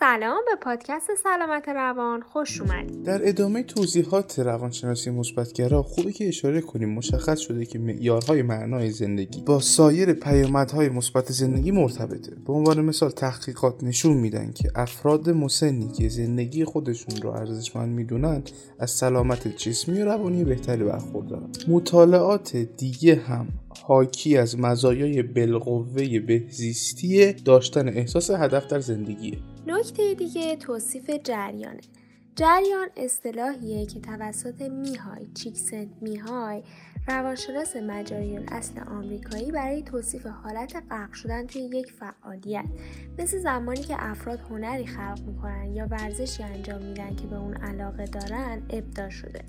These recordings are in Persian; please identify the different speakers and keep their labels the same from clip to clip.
Speaker 1: سلام به پادکست سلامت روان خوش اومدید.
Speaker 2: در ادامه توضیحات روانشناسی مثبتگرا خوبه که اشاره کنیم مشخص شده که معیارهای معنای زندگی با سایر پیامدهای مثبت زندگی مرتبطه. به عنوان مثال تحقیقات نشون میدن که افراد مسنی که زندگی خودشون رو ارزشمند می‌دونن از سلامت جسمی و روانی بهتری برخوردارن. مطالعات دیگه هم حاکی از مزایای بالقوه بهزیستی داشتن احساس هدف در زندگیه.
Speaker 1: نکته دیگه توصیف جریانه. جریان اصطلاحیه که توسط میهای چیکسنت میهای روانشناس مجاری اصل آمریکایی برای توصیف حالت غرق شدن توی یک فعالیت مثل زمانی که افراد هنری خلق می‌کنن یا ورزشی انجام میدن که به اون علاقه دارن ابدا شده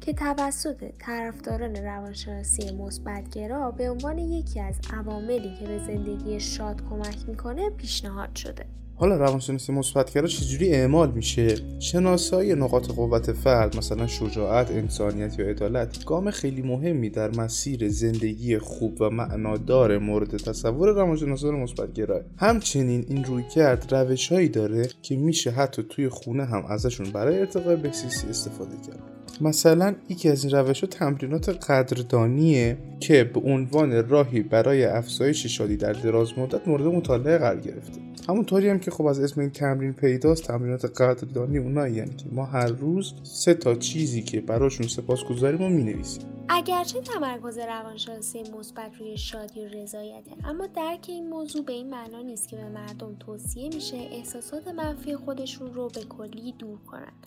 Speaker 1: که توسط طرفداران روانشناسی مثبتگرا به عنوان یکی از عواملی که به زندگی شاد کمک می‌کنه پیشنهاد شده.
Speaker 2: حالا روانشناسی مثبتگرا چجوری اعمال میشه؟ شناسایی نقاط قوت فرد مثلا شجاعت انسانیت یا عدالت گام خیلی مهمی در مسیر زندگی خوب و معنادار مورد تصور روانشناسان مثبتگرا. همچنین این روی کرد روشهایی داره که میشه حتی توی خونه هم ازشون برای ارتقای بهزیستی استفاده کرد. مثلا یکی از این روش ها تمرینات قدردانیه که به عنوان راهی برای افزایش شادی در دراز مدت مورد مطالعه قرار گرفته. همونطوری هم که خب از اسم این تمرین پیداست تمرینات قدردانی اونایی یعنی که ما هر روز سه تا چیزی که براشون سپاسگزاریم رو می‌نویسیم.
Speaker 1: اگرچه تمرکز روانشناسی مثبت روی شادی و رضایته اما درک این موضوع به این معنا نیست که به مردم توصیه میشه احساسات منفی خودشون رو به کلی دور کنند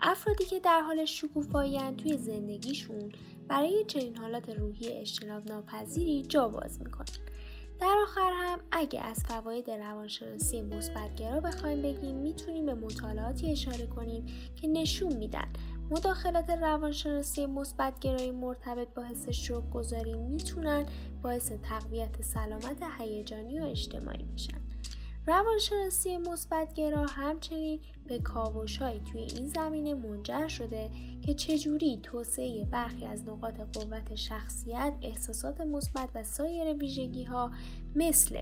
Speaker 1: افرادی که در حال شکوفایی توی زندگیشون برای چنین حالات روحی اجتناب ناپذیری جا باز می‌کنن. در آخر هم اگه از فواید روانشناسی مثبتگرا بخوایم بگیم می‌تونیم به مطالعاتی اشاره کنیم که نشون میدن مداخلات روانشناسی مثبتگرایی مرتبط با حس شوق گذاری می‌تونن باعث تقویت سلامت هیجانی و اجتماعی بشن روانشناسی مثبتگرا همچنین به کاوشهایی توی این زمینه منجر شده که چجوری توسعه برخی از نقاط قوت شخصیت احساسات مثبت و سایر ویژگی ها مثل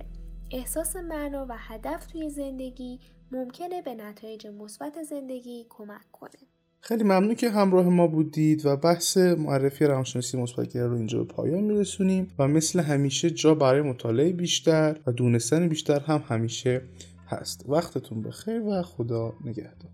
Speaker 1: احساس معنا و هدف توی زندگی ممکنه به نتایج مثبت زندگی کمک کنه.
Speaker 2: خیلی ممنون که همراه ما بودید و بحث معرفی روانشناسی مثبتگرا رو اینجا به پایان میرسونیم و مثل همیشه جا برای مطالعه بیشتر و دونستن بیشتر هم همیشه هست. وقتتون بخیر و خدا نگهدار.